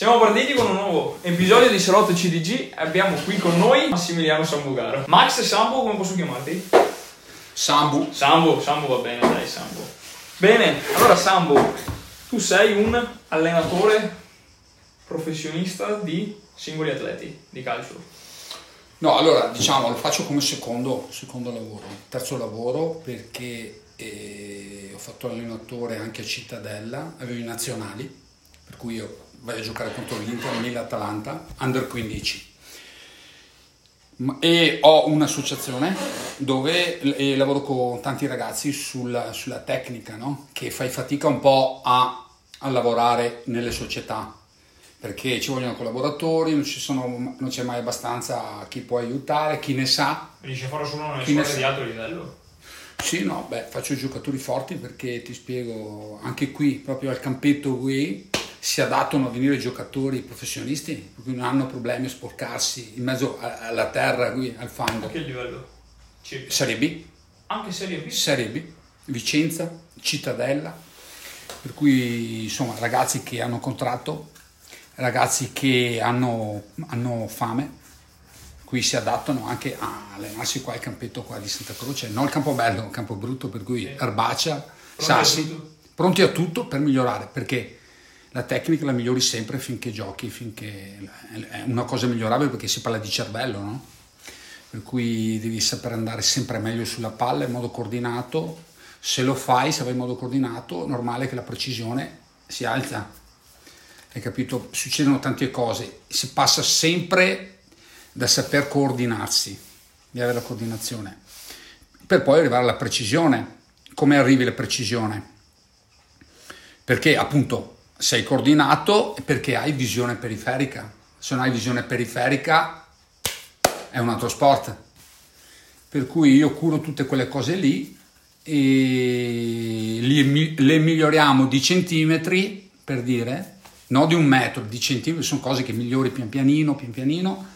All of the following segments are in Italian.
Siamo partiti con un nuovo episodio di Salotto CDG. Abbiamo qui con noi Massimiliano Sambugaro. Max Sambo, come posso chiamarti? Sambu. Sambo, Sambo va bene, dai, Sambo. Bene, allora Sambo, tu sei un allenatore professionista di singoli atleti di calcio. No, allora diciamo lo faccio come secondo, secondo lavoro, terzo lavoro perché eh, ho fatto allenatore anche a Cittadella, avevo i nazionali, per cui io vai a giocare contro l'Inter, l'Atalanta, under 15. Ma- E ho un'associazione dove lavoro con tanti ragazzi sulla, sulla tecnica, no? che fai fatica un po' a, a lavorare nelle società, perché ci vogliono collaboratori, non, ci sono- non c'è mai abbastanza chi può aiutare, chi ne sa. Riesci a farlo solo squadre sa? di alto livello? Sì, no, beh, faccio giocatori forti perché ti spiego, anche qui, proprio al campetto qui, si adattano a venire giocatori professionisti, per cui non hanno problemi a sporcarsi in mezzo a- alla terra qui, al fango. A che livello? Circa. Serie B, Anche Serie B? Serie B, Vicenza, Cittadella, per cui insomma ragazzi che hanno contratto, ragazzi che hanno, hanno fame, qui si adattano anche a allenarsi qua al campetto qua di Santa Croce, non il campo bello, il campo brutto, per cui erbaccia, Pronti a sassi, tutto? pronti a tutto per migliorare, perché la tecnica la migliori sempre finché giochi, finché è una cosa migliorabile perché si parla di cervello, no? per cui devi saper andare sempre meglio sulla palla in modo coordinato. Se lo fai, se vai in modo coordinato, è normale che la precisione si alza. Hai capito? Succedono tante cose, si passa sempre da saper coordinarsi, di avere la coordinazione, per poi arrivare alla precisione. Come arrivi alla precisione? Perché appunto sei coordinato perché hai visione periferica. Se non hai visione periferica è un altro sport. Per cui io curo tutte quelle cose lì e le miglioriamo di centimetri, per dire, no di un metro, di centimetri, sono cose che migliori pian pianino, pian pianino,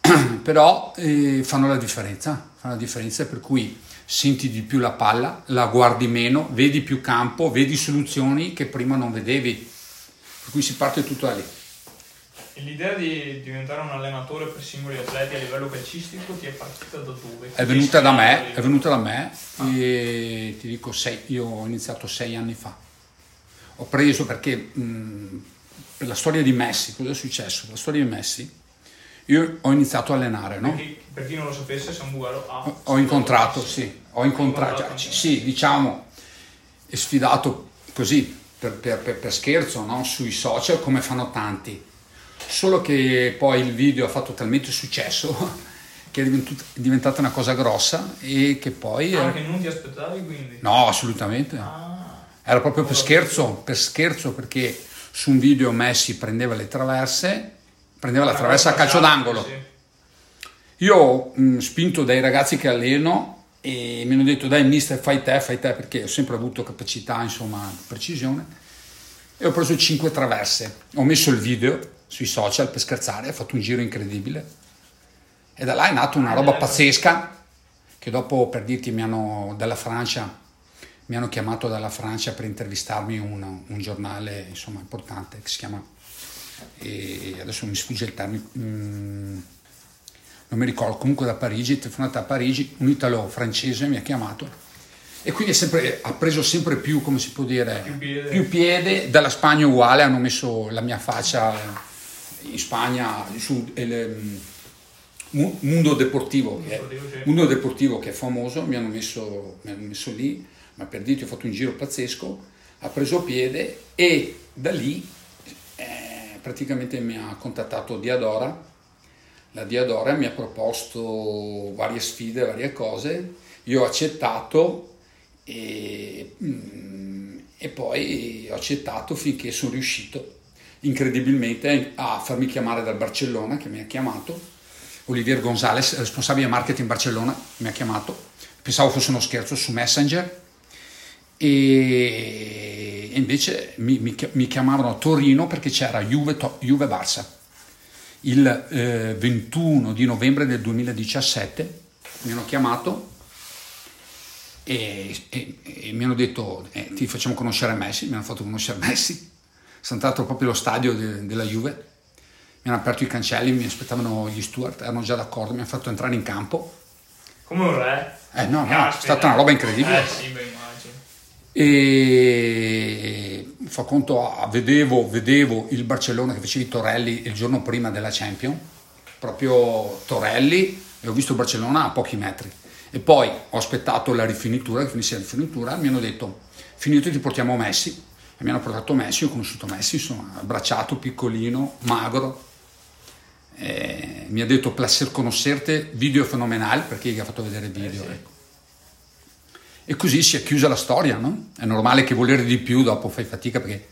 però eh, fanno la differenza, fanno la differenza per cui senti di più la palla, la guardi meno, vedi più campo, vedi soluzioni che prima non vedevi, per cui si parte tutto da lì. E L'idea di diventare un allenatore per singoli atleti a livello calcistico ti è partita da dove? È venuta da me, è venuta da me e ti dico sei, io ho iniziato sei anni fa. Ho preso perché mh, per la storia di Messi, cosa è successo? La storia di Messi, io ho iniziato a allenare, no? Per chi, per chi non lo sapesse, Sambugaro ha... Ho- Ho incontrato, sì, ho incontrato, cioè, sì, diciamo, è sfidato così, per, per- per- scherzo, no? sui social, come fanno tanti. Solo che poi il video ha fatto talmente successo che è diventata una cosa grossa e che poi... Ah, che non ti aspettavi quindi? No, assolutamente. Ah, Era proprio per scherzo, per scherzo perché su un video Messi prendeva le traverse, prendeva la traversa a calcio d'angolo. Io mh, spinto dai ragazzi che alleno e mi hanno detto dai mister fai te, fai te perché ho sempre avuto capacità, insomma, precisione e ho preso 5 traverse. Ho messo il video sui social per scherzare, ho fatto un giro incredibile e da là è nata una roba pazzesca che dopo per dirti mi hanno dalla Francia mi hanno chiamato dalla Francia per intervistarmi un, un giornale insomma importante che si chiama e adesso mi sfugge il termine mm, non mi ricordo, comunque da Parigi, telefonata a Parigi, un italo-francese mi ha chiamato e quindi è sempre, ha preso sempre più, come si può dire, Più piede. più piede. dalla Spagna uguale, hanno messo la mia faccia in Spagna, su il mm, Mu- Mundo Deportivo, che è. Mundo Deportivo che è famoso, mi hanno, messo, mi hanno messo lì, ma per dirti ho fatto un giro pazzesco, ha preso piede e da lì praticamente mi ha contattato Diadora, la Diadora mi ha proposto varie sfide, varie cose, io ho accettato e, mm, e poi ho accettato finché sono riuscito incredibilmente a farmi chiamare dal Barcellona che mi ha chiamato, Olivier Gonzalez, responsabile marketing Barcellona, mi ha chiamato, pensavo fosse uno scherzo su Messenger e invece mi, mi mi chiamavano a Torino perché c'era Juve, Juve Barça il eh, 21 di novembre del 2017 mi hanno chiamato e, e- e mi hanno detto eh, ti facciamo conoscere Messi, mi hanno fatto conoscere Messi, sono entrato proprio allo stadio de, della Juve, mi hanno aperto i cancelli, mi aspettavano gli steward, erano già d'accordo, mi hanno fatto entrare in campo. Come un re? Eh no, no, è stata una roba incredibile. Eh sì. E fa conto, vedevo, vedevo il Barcellona che facevi Torelli il giorno prima della Champions, proprio Torelli, e ho visto il Barcellona a pochi metri. E poi ho aspettato la rifinitura, che finisse la rifinitura, mi hanno detto, finito ti portiamo Messi. E mi hanno portato Messi, ho conosciuto Messi, insomma, abbracciato, piccolino, magro. E mi ha detto, placer conoscerte, video fenomenale, perché gli ha fatto vedere video. sì. ecco. E così si è chiusa la storia, no? È normale che volere di più dopo fai fatica perché...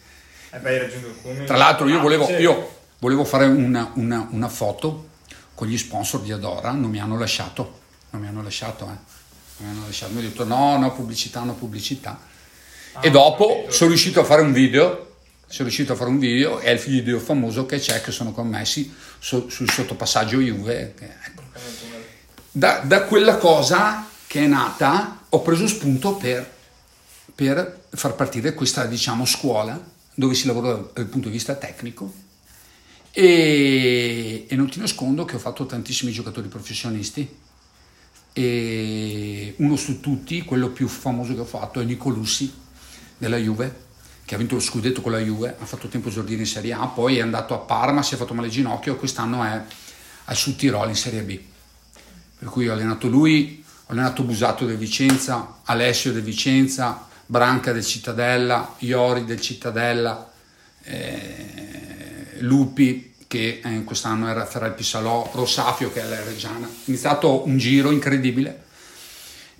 E il culmine. Tra l'altro io Ah, volevo, io volevo fare una, una- una foto con gli sponsor di Adora, non mi hanno lasciato, non mi hanno lasciato, eh. Mi hanno lasciato, mi hanno detto no, no pubblicità, no pubblicità. Ah, e dopo sono riuscito a fare un video, sono riuscito a fare un video, è il video famoso che c'è, che sono commessi su- sul sottopassaggio Juve. ecco. Da, da quella cosa che è nata ho preso spunto per, per far partire questa diciamo, scuola dove si lavora dal punto di vista tecnico e, e non ti nascondo che ho fatto tantissimi giocatori professionisti e uno su tutti, quello più famoso che ho fatto è Nico Lussi della Juve che ha vinto lo scudetto con la Juve, ha fatto tempo esordire in Serie A, poi è andato a Parma, si è fatto male al ginocchio, quest'anno è al Sud Tirolo in Serie B. Per cui ho allenato lui, allenato Busato del Vicenza, Alessio del Vicenza, Branca del Cittadella, Iori del Cittadella, eh, Lupi che eh, quest'anno era Ferral Pissalò, Rosafio che è la Reggiana. Ho iniziato un giro incredibile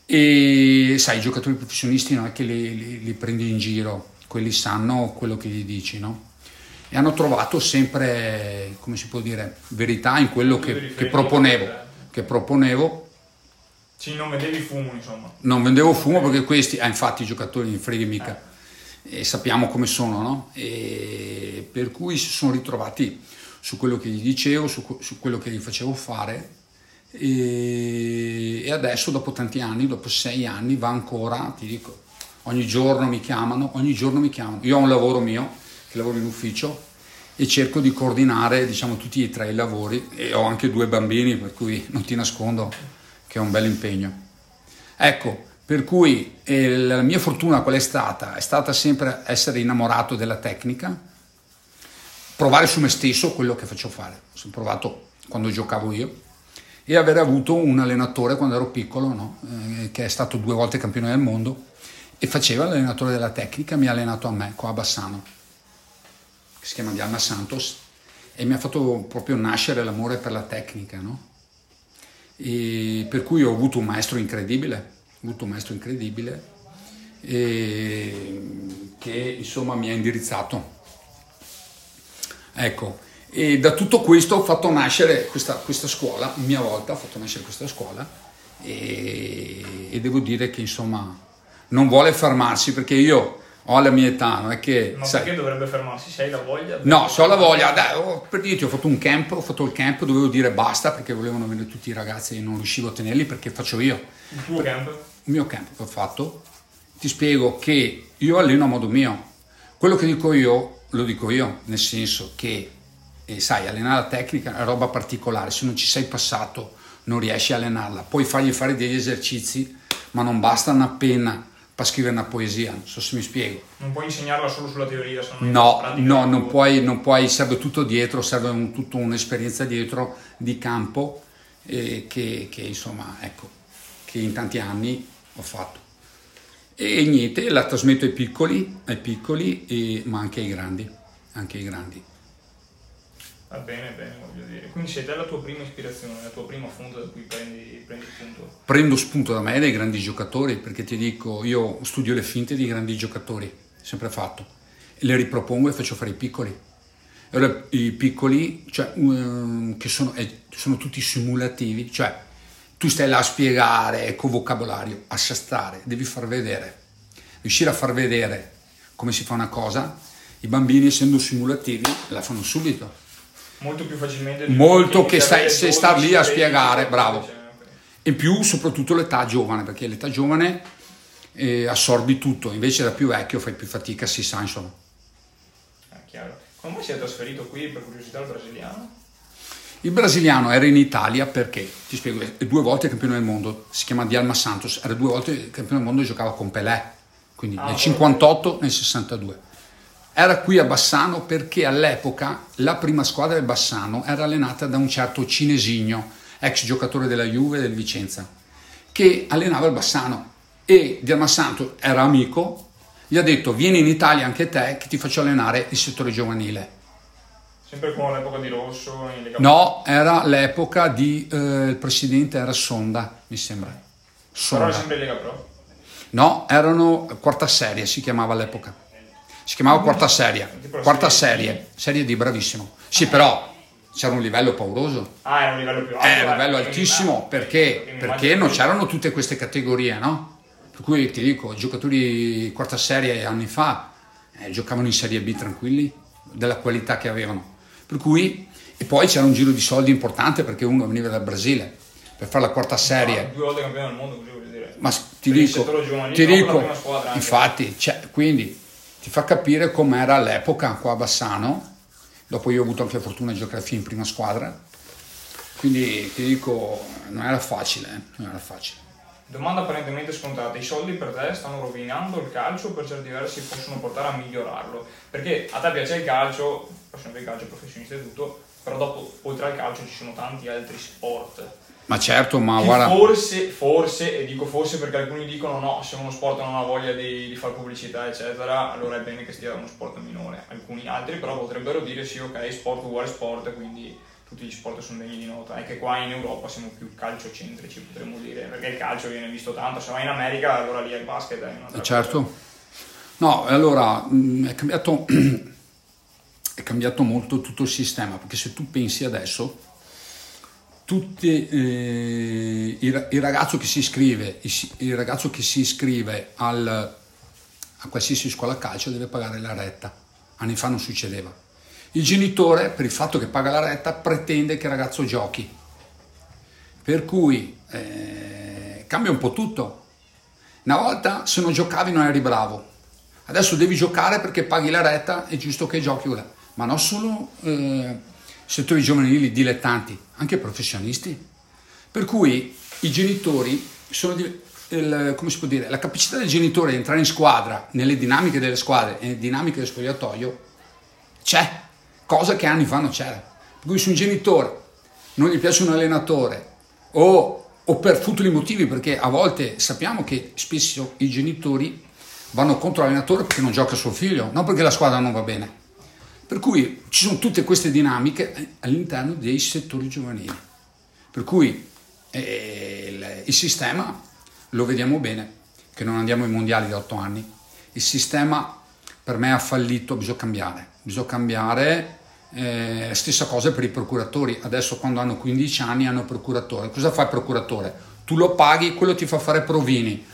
e sai, i giocatori professionisti non è che li, li- li prendi in giro, quelli sanno quello che gli dici, no? E hanno trovato sempre, come si può dire, verità in quello che, che proponevo, che proponevo Sì, non vedevi fumo, insomma. non vendevo fumo perché questi, ah, infatti i giocatori non freghi mica, e sappiamo come sono, no? E per cui si sono ritrovati su quello che gli dicevo, su, su quello che gli facevo fare e, e adesso dopo tanti anni, dopo sei anni, va ancora, ti dico, ogni giorno mi chiamano, ogni giorno mi chiamano. Io ho un lavoro mio, che lavoro in ufficio, e cerco di coordinare diciamo, tutti e tre i lavori e ho anche due bambini, per cui non ti nascondo che è un bel impegno. Ecco, per cui eh, la mia fortuna qual è stata? È stata sempre essere innamorato della tecnica, provare su me stesso quello che faccio fare. Ho provato quando giocavo io e aver avuto un allenatore quando ero piccolo, no? Eh, che è stato due volte campione del mondo e faceva l'allenatore della tecnica, mi ha allenato a me, qua a Bassano, che si chiama Diana Santos, e mi ha fatto proprio nascere l'amore per la tecnica, no? E per cui ho avuto un maestro incredibile, avuto un maestro incredibile che insomma mi ha indirizzato. Ecco, e da tutto questo ho fatto nascere questa, questa scuola, a mia volta ho fatto nascere questa scuola e, e devo dire che insomma non vuole fermarsi perché io ho la mia età, non è che... Ma sai, perché dovrebbe fermarsi? Se hai la voglia? No, se ho la voglia, dai, oh, per dirti, ho fatto un camp, ho fatto il camp, dovevo dire basta perché volevano venire tutti i ragazzi e non riuscivo a tenerli perché faccio io. Il tuo camp? Il mio camp che ho fatto, ti spiego che io alleno a modo mio. Quello che dico io, lo dico io, nel senso che, eh, sai, allenare la tecnica è una roba particolare, se non ci sei passato non riesci a allenarla. Puoi fargli fare degli esercizi, ma non basta una penna per scrivere una poesia, non so se mi spiego. Non puoi insegnarla solo sulla teoria, se non No, no, non puoi, non puoi, serve tutto dietro, serve un- tutta un'esperienza dietro di campo eh, che, che, insomma, ecco, che in tanti anni ho fatto. E niente, la trasmetto ai piccoli, ai piccoli e- ma anche ai grandi, anche ai grandi. Va bene, bene, voglio dire. Quindi sei te la tua prima ispirazione, la tua prima fonte da cui prendi, prendi spunto. Prendo spunto da me dai grandi giocatori perché ti dico, io studio le finte di grandi giocatori, sempre fatto, le ripropongo e faccio fare i piccoli. Allora i piccoli, cioè, ehm, che sono, eh, sono tutti simulativi, cioè tu stai là a spiegare con vocabolario, a sastare, devi far vedere, riuscire a far vedere come si fa una cosa, i bambini essendo simulativi la fanno subito. Molto più facilmente Molto che stai- se star lì a 12, spiegare, 13, bravo. E più soprattutto l'età giovane, perché l'età giovane eh, assorbi tutto, invece da più vecchio fai più fatica, si sa insomma. Chiaro. Come si è trasferito qui per curiosità al brasiliano? Il brasiliano era in Italia perché, ti spiego, è due volte campione del mondo, si chiama Dialma Santos, era due volte campione del mondo e giocava con Pelé, quindi Ah, nel ok. 58 e nel 62. Era qui a Bassano perché all'epoca la prima squadra del Bassano era allenata da un certo Cinesigno, ex giocatore della Juve e del Vicenza, che allenava il Bassano e Dialma Santos era amico, gli ha detto vieni in Italia anche te che ti faccio allenare il settore giovanile. Sempre come all'epoca di Rosso in Lega No, era l'epoca di eh, il presidente era Sonda, mi sembra. Però era Sonda. sempre Lega Pro. No, erano quarta serie, si chiamava all'epoca. Si chiamava quarta serie. Quarta serie serie, di bravissimo. Sì, però c'era un livello pauroso. Ah, era un livello più alto. È un eh, livello altissimo ah, perché, perché non c'erano tutte queste categorie, no? Per cui ti dico, giocatori quarta serie anni fa eh, giocavano in Serie B tranquilli, della qualità che avevano. Per cui, e poi c'era un giro di soldi importante perché uno veniva dal Brasile per fare la quarta serie. Ah, due volte campione del mondo, così voglio dire. Ma ti Per dico, ti dico infatti, cioè, quindi ti fa capire com'era all'epoca qua a Bassano. Dopo io ho avuto anche fortuna giocare fino in prima squadra. Quindi ti dico, non era facile, eh, non era facile. Domanda apparentemente scontata, i soldi per te stanno rovinando il calcio o per certi versi possono portare a migliorarlo? Perché a te piace il calcio, appassionato di calcio, professionista e tutto, però dopo, oltre al calcio ci sono tanti altri sport. Ma certo, ma guarda, Forse, forse, e dico forse perché alcuni dicono no, se uno sport non ha voglia di, di fare pubblicità, eccetera, allora è bene che stia uno sport minore. Alcuni altri però potrebbero dire sì, ok, sport uguale sport, quindi tutti gli sport sono degni di nota. È che qua in Europa siamo più calciocentrici, potremmo dire, perché il calcio viene visto tanto, se vai in America allora lì è il basket è un'altra certo. No, allora mh, è cambiato, è cambiato molto tutto il sistema, perché se tu pensi adesso, tutti, eh, il, il ragazzo che si iscrive, il, il ragazzo che si iscrive al, a qualsiasi scuola calcio deve pagare la retta. Anni fa non succedeva. Il genitore, per il fatto che paga la retta, pretende che il ragazzo giochi. Per cui eh, cambia un po' tutto. Una volta se non giocavi non eri bravo. Adesso devi giocare perché paghi la retta, è giusto che giochi. ora. Ma non solo eh, settori giovanili, dilettanti, anche professionisti. Per cui i genitori sono il- come si può dire, la capacità del genitore di entrare in squadra, nelle dinamiche delle squadre e nelle dinamiche dello spogliatoio, c'è, cosa che anni fa non c'era. Per cui se un genitore non gli piace un allenatore o, o per futili motivi, perché a volte sappiamo che spesso i genitori vanno contro l'allenatore perché non gioca suo figlio, non perché la squadra non va bene. Per cui ci sono tutte queste dinamiche all'interno dei settori giovanili. Per cui eh, il, il sistema lo vediamo bene, che non andiamo ai mondiali da otto anni. Il sistema per me ha fallito, bisogna cambiare. Bisogna cambiare. eh, stessa cosa per i procuratori. Adesso quando hanno 15 anni hanno procuratore. Cosa fa il procuratore? Tu lo paghi, quello ti fa fare provini.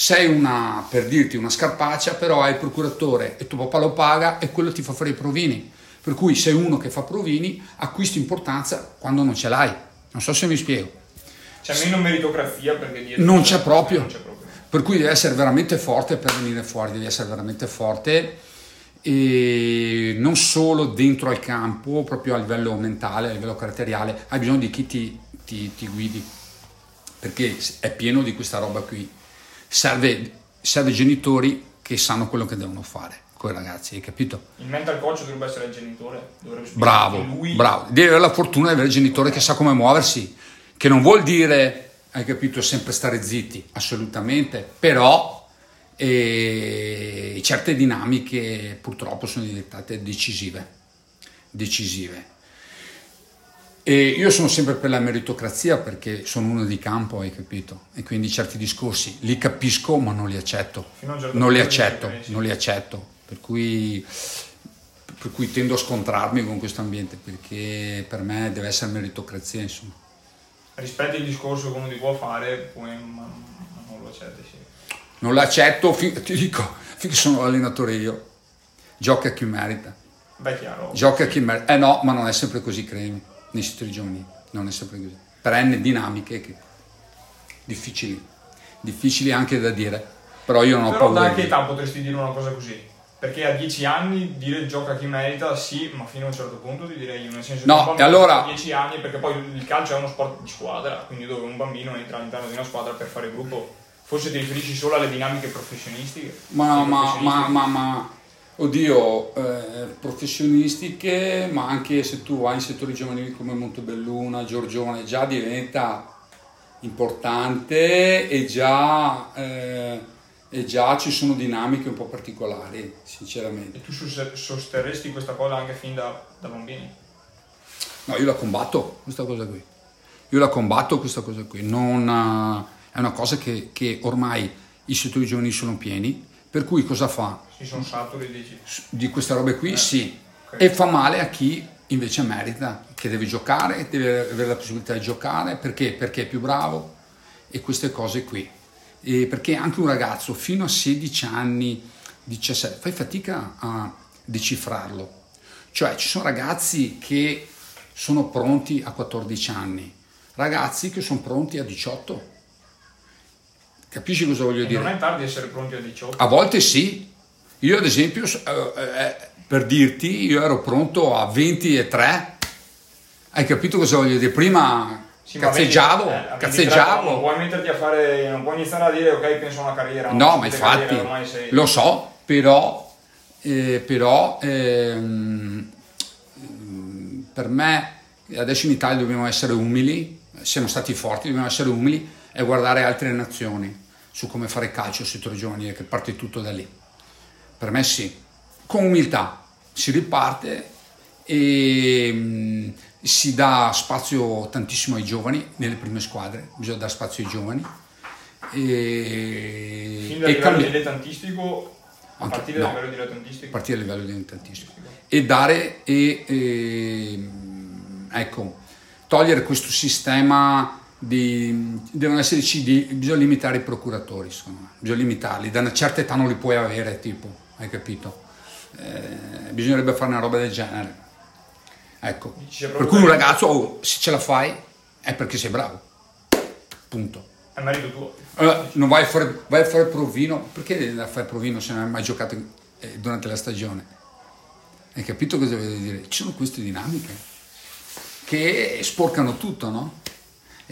Sei una, per dirti, una scarpaccia, però hai il procuratore e tuo papà lo paga e quello ti fa fare i provini. Per cui sei uno che fa provini, acquisti importanza quando non ce l'hai. Non so se mi spiego. C'è meno meritocrazia perché dietro Non c'è proprio. Non c'è proprio. Per cui devi essere veramente forte per venire fuori, devi essere veramente forte e non solo dentro al campo, proprio a livello mentale, a livello caratteriale, hai bisogno di chi ti, ti- ti guidi, perché è pieno di questa roba qui. Serve, serve genitori che sanno quello che devono fare con i ragazzi, hai capito? Il mental coach dovrebbe essere il genitore, dovrebbe Bravo, lui bravo. Devi avere la fortuna di avere il genitore che sa come muoversi, che non vuol dire, hai capito, sempre stare zitti, assolutamente, però eh, certe dinamiche purtroppo sono diventate decisive, decisive. E io sono sempre per la meritocrazia perché sono uno di campo, hai capito? E quindi certi discorsi li capisco ma non li accetto. Certo Non li accetto, eh, non li accetto. Per cui, per cui tendo a scontrarmi con questo ambiente perché per me deve essere meritocrazia, insomma. rispetti il discorso che uno ti può fare, poi ma, ma non lo accetti, sì. Non l'accetto, fin- ti dico, finché sono allenatore io. Gioca a chi merita. Beh, chiaro. Gioca a chi merita. Eh no, ma non è sempre così, credimi, nei settori. Non è sempre così. Perenne dinamiche che... difficili. Difficili anche da dire. Però io non ho Però paura. da di che età potresti dire una cosa così? Perché a 10 anni dire gioca chi merita, sì, ma fino a un certo punto ti direi io, nel senso No, che e allora- a 10 anni, perché poi il calcio è uno sport di squadra, quindi dove un bambino entra all'interno di una squadra per fare gruppo, forse ti riferisci solo alle dinamiche professionistiche. Ma, ma, ma, ma, ma- oddio, eh, professionistiche, ma anche se tu vai in settori giovanili come Montebelluna, Giorgione, già diventa importante e già, eh, e già ci sono dinamiche un po' particolari, sinceramente. E tu sosterresti questa cosa anche fin da, da bambini? No, io la combatto questa cosa qui. Io la combatto questa cosa qui. Non, eh, è una cosa che, che ormai i settori giovanili sono pieni, per cui cosa fa? Si sono saturi, dici? di queste robe qui, Eh, sì. ok. E fa male a chi invece merita, che deve giocare, deve avere la possibilità di giocare, perché? Perché è più bravo e queste cose qui. E perché anche un ragazzo fino a 16 anni, 17, fai fatica a decifrarlo. Cioè ci sono ragazzi che sono pronti a 14 anni, ragazzi che sono pronti a 18. Capisci cosa voglio E dire? non è tardi essere pronti a 18? A volte sì. Io ad esempio, s- eh, eh, per dirti, io ero pronto a 23. Hai capito cosa voglio dire? Prima Sì, cazzeggiavo, 20, eh, a 23 cazzeggiavo. Non puoi metterti a fare, non puoi iniziare a dire ok penso a una carriera. No, ma infatti sei- lo so, però, eh, però mm, per me adesso in Italia dobbiamo essere umili, siamo stati forti, dobbiamo essere umili e guardare altre nazioni su come fare calcio al settore giovanile, che parte tutto da lì. Per me sì, con umiltà si riparte e mm, si dà spazio tantissimo ai giovani nelle prime squadre, bisogna dare spazio ai giovani. E, Fin dal livello cambi- dilettantistico, a Anche- partire no. dal livello dilettantistico. a partire dal livello dilettantistico e dare e, e, ecco togliere questo sistema di devono esserci di, bisogna limitare i procuratori me bisogna limitarli da una certa età non li puoi avere tipo hai capito Eh, bisognerebbe fare una roba del genere ecco per cui un ragazzo oh, se ce la fai è perché sei bravo punto È merito tuo. allora, non vai a, fare, vai a fare provino, perché devi andare a fare provino se non hai mai giocato eh, durante la stagione? Hai capito cosa voglio dire? Ci sono queste dinamiche che sporcano tutto, no?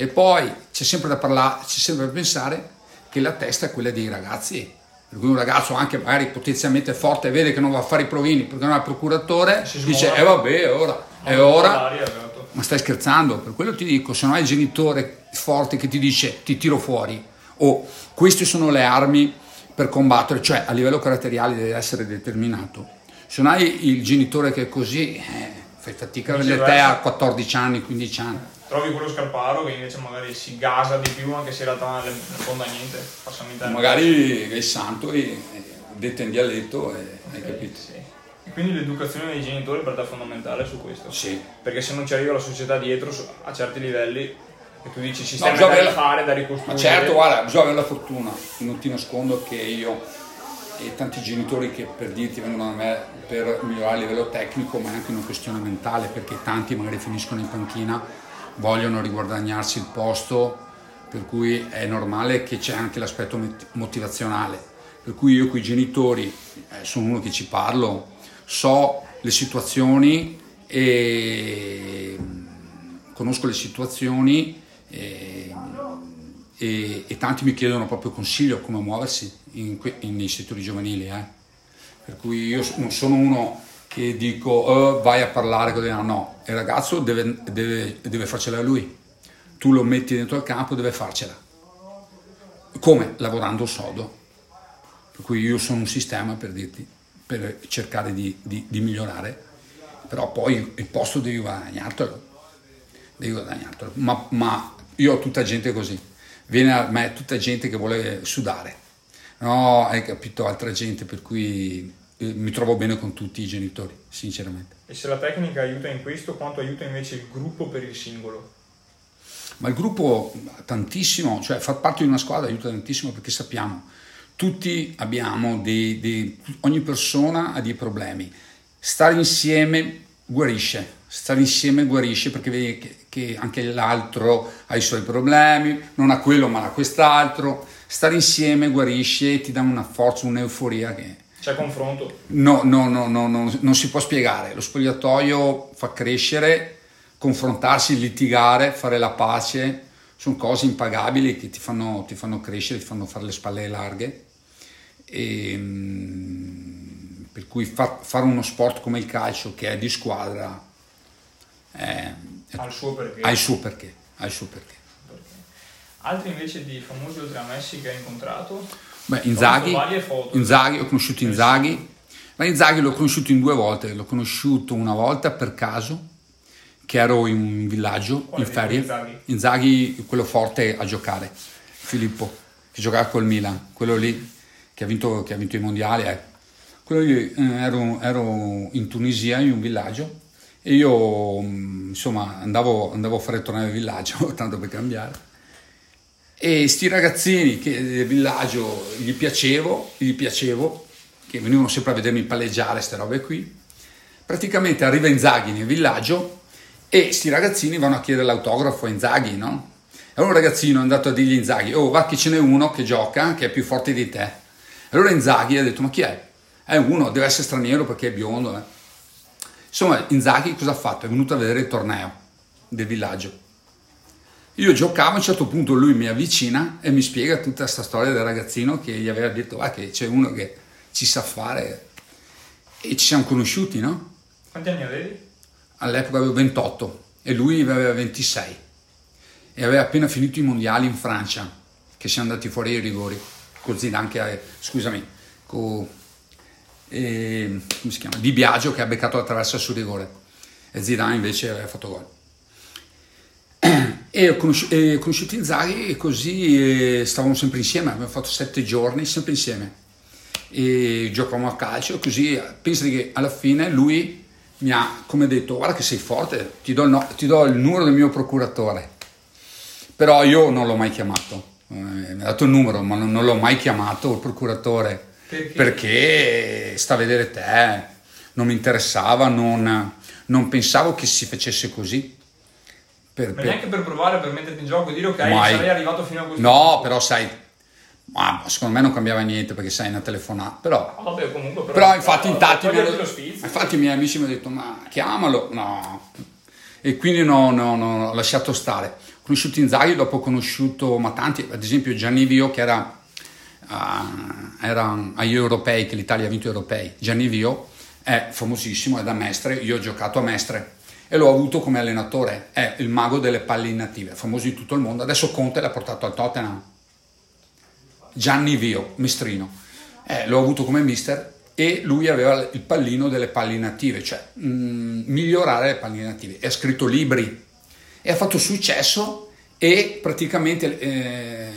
E poi c'è sempre da parlare, c'è sempre da pensare che la testa è quella dei ragazzi. Per cui un ragazzo anche magari potenzialmente forte vede che non va a fare i provini perché non ha il procuratore, Si dice, smola. eh vabbè, è ora, è Non ora, esatto. ma stai scherzando? Per quello ti dico, se non hai il genitore forte che ti dice ti tiro fuori o queste sono le armi per combattere, cioè a livello caratteriale deve essere determinato. Se non hai il genitore che è così, eh, fai fatica a vedere te a 14 anni, 15 anni. Trovi quello scarparo che invece magari si gasa di più anche se in realtà non fonda niente. Passami il. Magari è santo e e detta in dialetto e hai capito? Sì. E quindi l'educazione dei genitori per te è fondamentale su questo. Sì. Perché se non ci arriva la società dietro a certi livelli e tu dici No, sistema bisogna da avere- rifare, da Ma ricostruire. certo, guarda, bisogna avere la fortuna, non ti nascondo che io e tanti genitori che per dirti vengono da me per migliorare a livello tecnico, ma è anche una questione mentale, perché tanti magari finiscono in panchina, vogliono riguadagnarsi il posto, per cui è normale che c'è anche l'aspetto mot- motivazionale. Per cui io con i genitori, eh, sono uno che ci parlo, so le situazioni e mm, conosco le situazioni e, e- e tanti mi chiedono proprio consiglio come muoversi in in- settori giovanili. eh. Per cui io non sono uno che dico "Eh, vai a parlare con no, il ragazzo deve, deve, deve farcela lui. Tu lo metti dentro al campo, deve farcela. Come? Lavorando sodo. Per cui io sono un sistema per dirti, per cercare di, di- di migliorare, però poi il posto devi guadagnartelo, devi guadagnartelo. Ma, ma io ho tutta gente così, viene a me tutta gente che vuole sudare, no, hai capito, altra gente per cui mi trovo bene con tutti i genitori, sinceramente. E se la tecnica aiuta in questo, quanto aiuta invece il gruppo per il singolo? Ma il gruppo tantissimo, cioè far parte di una squadra aiuta tantissimo perché sappiamo, tutti abbiamo dei, dei- ogni persona ha dei problemi. Stare insieme guarisce, stare insieme guarisce perché vedi che, che anche l'altro ha i suoi problemi, non ha quello ma ha quest'altro. Stare insieme guarisce e ti dà una forza, un'euforia che C'è confronto? No, no, no, no, no, non si può spiegare. Lo spogliatoio fa crescere, confrontarsi, litigare, fare la pace, sono cose impagabili che ti fanno, ti fanno crescere, ti fanno fare le spalle larghe. E, mm, per cui far, fare uno sport come il calcio, che è di squadra, è, ha il suo perché. Ha il suo perché. Ha il suo perché. Altri invece di famosi Messi che hai incontrato? Beh, Inzaghi, Inzaghi, ho conosciuto Inzaghi, ma Inzaghi l'ho conosciuto in due volte, l'ho conosciuto una volta per caso, che ero in un villaggio, Quale in ferie, Inzaghi? Inzaghi, quello forte a giocare, Filippo, che giocava col Milan, quello lì che ha vinto, che ha vinto i mondiali, ecco. quello lì, eh, ero, ero in Tunisia, in un villaggio, e io insomma andavo, andavo a fare il torneo del villaggio, tanto per cambiare e sti ragazzini che del villaggio gli piacevo, gli piacevo, che venivano sempre a vedermi palleggiare, queste robe qui. Praticamente arriva Inzaghi nel villaggio e sti ragazzini vanno a chiedere l'autografo a Inzaghi, no? E allora un ragazzino è andato a dirgli Inzaghi, oh va che ce n'è uno che gioca, che è più forte di te. E allora Inzaghi ha detto, ma chi è? È uno, deve essere straniero perché è biondo. Eh. Insomma, Inzaghi cosa ha fatto? È venuto a vedere il torneo del villaggio io giocavo, a un certo punto lui mi avvicina e mi spiega tutta questa storia del ragazzino che gli aveva detto ah, che c'è uno che ci sa fare e ci siamo conosciuti, no? Quanti anni avevi? All'epoca avevo 28 e lui aveva 26 e aveva appena finito i mondiali in Francia che siamo andati fuori ai rigori con Zidane che è, scusami, con eh, come si chiama? Di Biagio che ha beccato la traversa sul rigore e Zidane invece aveva fatto gol e ho, conosciuto, e ho conosciuto Inzaghi e così eh, stavamo sempre insieme, abbiamo fatto sette giorni sempre insieme. E giocavamo a calcio così penso che alla fine lui mi ha come detto guarda che sei forte, ti do, no, ti do il numero del mio procuratore, però io non l'ho mai chiamato, eh, mi ha dato il numero ma non, non l'ho mai chiamato il procuratore. Perché? perché sta a vedere te, non mi interessava, non, non pensavo che si facesse così per, ma neanche per provare, per metterti in gioco e dire ok, Mai. sarei arrivato fino a questo no, punto. però sai, ma secondo me non cambiava niente perché sai una telefonata. Però, ah, vabbè, comunque, però, però infatti, infatti, mi hanno, infatti i miei amici mi hanno detto ma chiamalo, no. E quindi no, no, no, ho lasciato stare. Ho conosciuto Inzaghi, dopo ho conosciuto ma tanti, ad esempio Gianni Vio che era, uh, era agli europei, che l'Italia ha vinto europei. Gianni Vio è famosissimo, è da Mestre, io ho giocato a Mestre e l'ho avuto come allenatore, è il mago delle palle inattive, famoso di tutto il mondo. Adesso Conte l'ha portato al Tottenham. Gianni Vio, mestrino. Eh, l'ho avuto come mister e lui aveva il pallino delle palle inattive, cioè mh, mm, migliorare le palle inattive. E ha scritto libri e ha fatto successo e praticamente eh,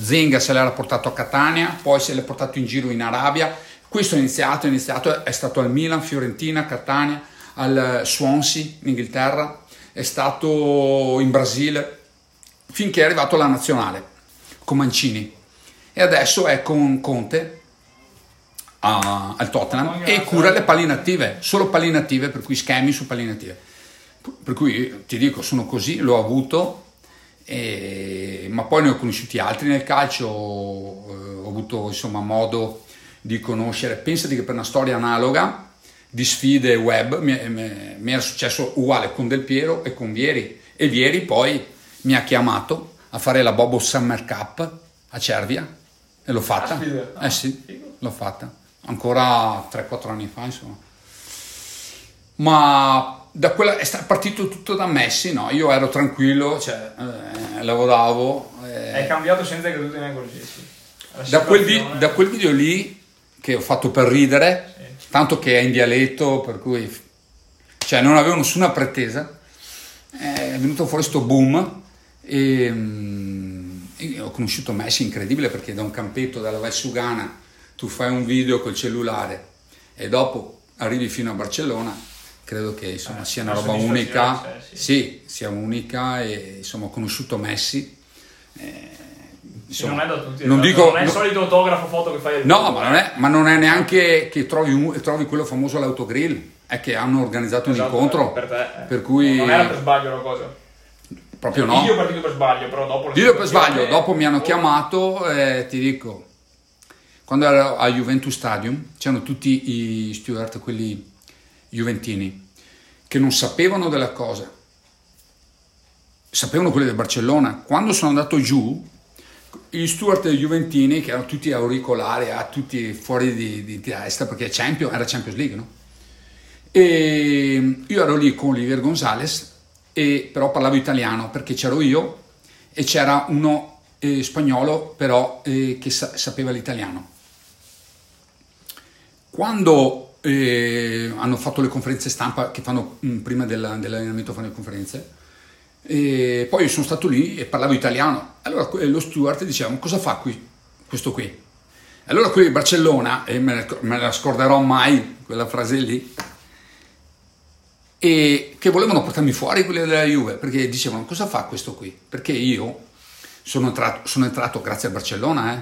Zenga se l'era portato a Catania, poi se l'è portato in giro in Arabia. Questo è iniziato, è iniziato, è stato al Milan, Fiorentina, Catania al Swansea in Inghilterra, è stato in Brasile, finché è arrivato alla nazionale con Mancini. E adesso è con Conte a, al Tottenham oh, e cura le palline attive, solo palline attive, per cui schemi su palline attive. Per cui ti dico, sono così, l'ho avuto, e, ma poi ne ho conosciuti altri nel calcio, ho, ho avuto insomma modo di conoscere, pensati che per una storia analoga di sfide web mi, mi, mi, era successo uguale con Del Piero e con Vieri e Vieri poi mi ha chiamato a fare la Bobo Summer Cup a Cervia e l'ho fatta. Ah, eh sì, l'ho fatta. Ancora 3-4 anni fa, insomma. Ma da quella è partito tutto da Messi, no? Io ero tranquillo, cioè, eh, lavoravo. Eh. È cambiato senza che tu te ne accorgessi. Da quel, vi- da quel video lì che ho fatto per ridere, tanto che è in dialetto, per cui cioè, non avevo nessuna pretesa. È venuto fuori questo boom e, mm, e, ho conosciuto Messi incredibile perché da un campetto dalla Valsugana tu fai un video col cellulare e dopo arrivi fino a Barcellona credo che insomma, eh, sia una roba unica cioè, sì. sì. sia unica e insomma ho conosciuto Messi eh, Insomma, non è da tutti, non, dico, non è il solito autografo foto che fai No, ma non, è, ma non è neanche che trovi, trovi quello famoso all'autogrill, è che hanno organizzato esatto, un incontro. Per, te, eh. per cui... Non era per sbaglio la cosa. Proprio no. Io partito per sbaglio, però dopo... Io per sbaglio, dopo mi hanno chiamato e ti dico... quando ero a Juventus Stadium, c'erano tutti i steward, quelli juventini, che non sapevano della cosa, sapevano quelli del Barcellona. Quando sono andato giù, gli steward juventini, che erano tutti auricolari, ah, tutti fuori di, di testa, perché Champions, era Champions League, no? E io ero lì con Olivier Gonzalez, e però parlavo italiano perché c'ero io e c'era uno eh, spagnolo però eh, che sa- sapeva l'italiano. Quando eh, hanno fatto le conferenze stampa che fanno mh, prima della, dell'allenamento fanno le conferenze, e poi io sono stato lì e parlavo italiano. Allora lo steward diceva: cosa fa qui, questo qui? Allora di Barcellona, e me, la scorderò mai quella frase lì, e che volevano portarmi fuori quelli della Juve perché dicevano cosa fa questo qui? Perché io sono entrato, sono entrato grazie al Barcellona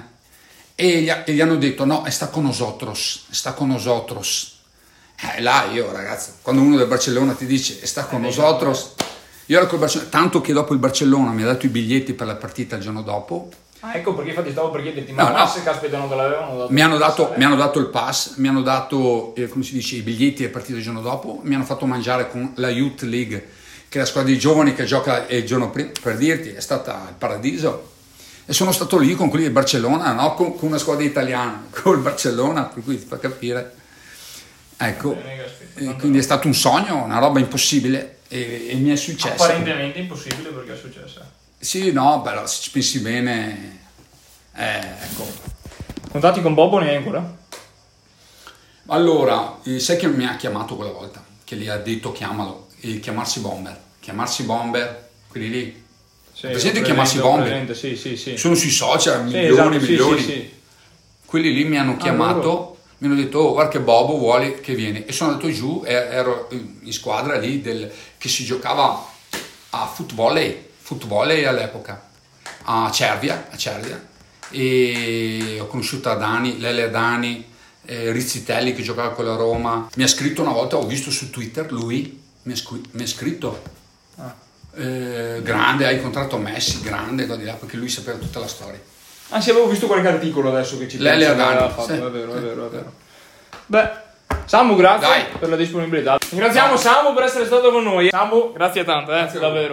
eh? e, gli, e, gli, hanno detto no, sta con nosotros, sta con nosotros. Eh, là io ragazzi, quando uno del Barcellona ti dice sta con nosotros, io ero col Barcellona, tanto che dopo il Barcellona mi ha dato i biglietti per la partita il giorno dopo Ah, ecco perché infatti stavo per chiederti, ma no, pass no. caspita non te l'avevano dato? Mi hanno dato, mi hanno dato il pass, mi hanno dato, eh, come si dice, i biglietti e partite il giorno dopo, mi hanno fatto mangiare con la Youth League, che è la squadra di giovani che gioca il giorno prima, per dirti, è stata il paradiso. E sono stato lì con quelli di Barcellona, no? con, con, una squadra italiana, con il Barcellona, per cui ti fa capire. Ecco, Bene, quindi è stato un sogno, una roba impossibile e, e mi è successo. Apparentemente impossibile perché è successo. Sì, no, però se ci pensi bene, eh, ecco. Contatti con Bobo ne hai ancora? Allora, eh, sai che mi ha chiamato quella volta? Che gli ha detto chiamalo, il chiamarsi Bomber. Chiamarsi Bomber, quelli lì. Sì, presente chiamarsi Bomber? Sì, sì, sì. Sono sui social, milioni, esatto, milioni. Sì, sì, Quelli lì mi hanno chiamato, ah, mi hanno detto, oh, guarda che Bobo vuole che viene. E sono andato giù, ero in squadra lì del, che si giocava a football football all'epoca a Cervia, a Cervia e ho conosciuto Adani, Lele Adani, eh, Rizzitelli che giocava con la Roma. Mi ha scritto una volta, ho visto su Twitter, lui mi ha, scu- mi ha scritto. Ah. Eh, grande, hai incontrato Messi, grande, perché lui sapeva tutta la storia. Anzi, avevo visto qualche articolo adesso che ci Lele Adani. Fatto, sì. è vero, è vero, è vero. Beh, Samu, grazie Dai. per la disponibilità. Ringraziamo Samu per essere stato con noi. Samu, grazie tanto, eh, grazie davvero.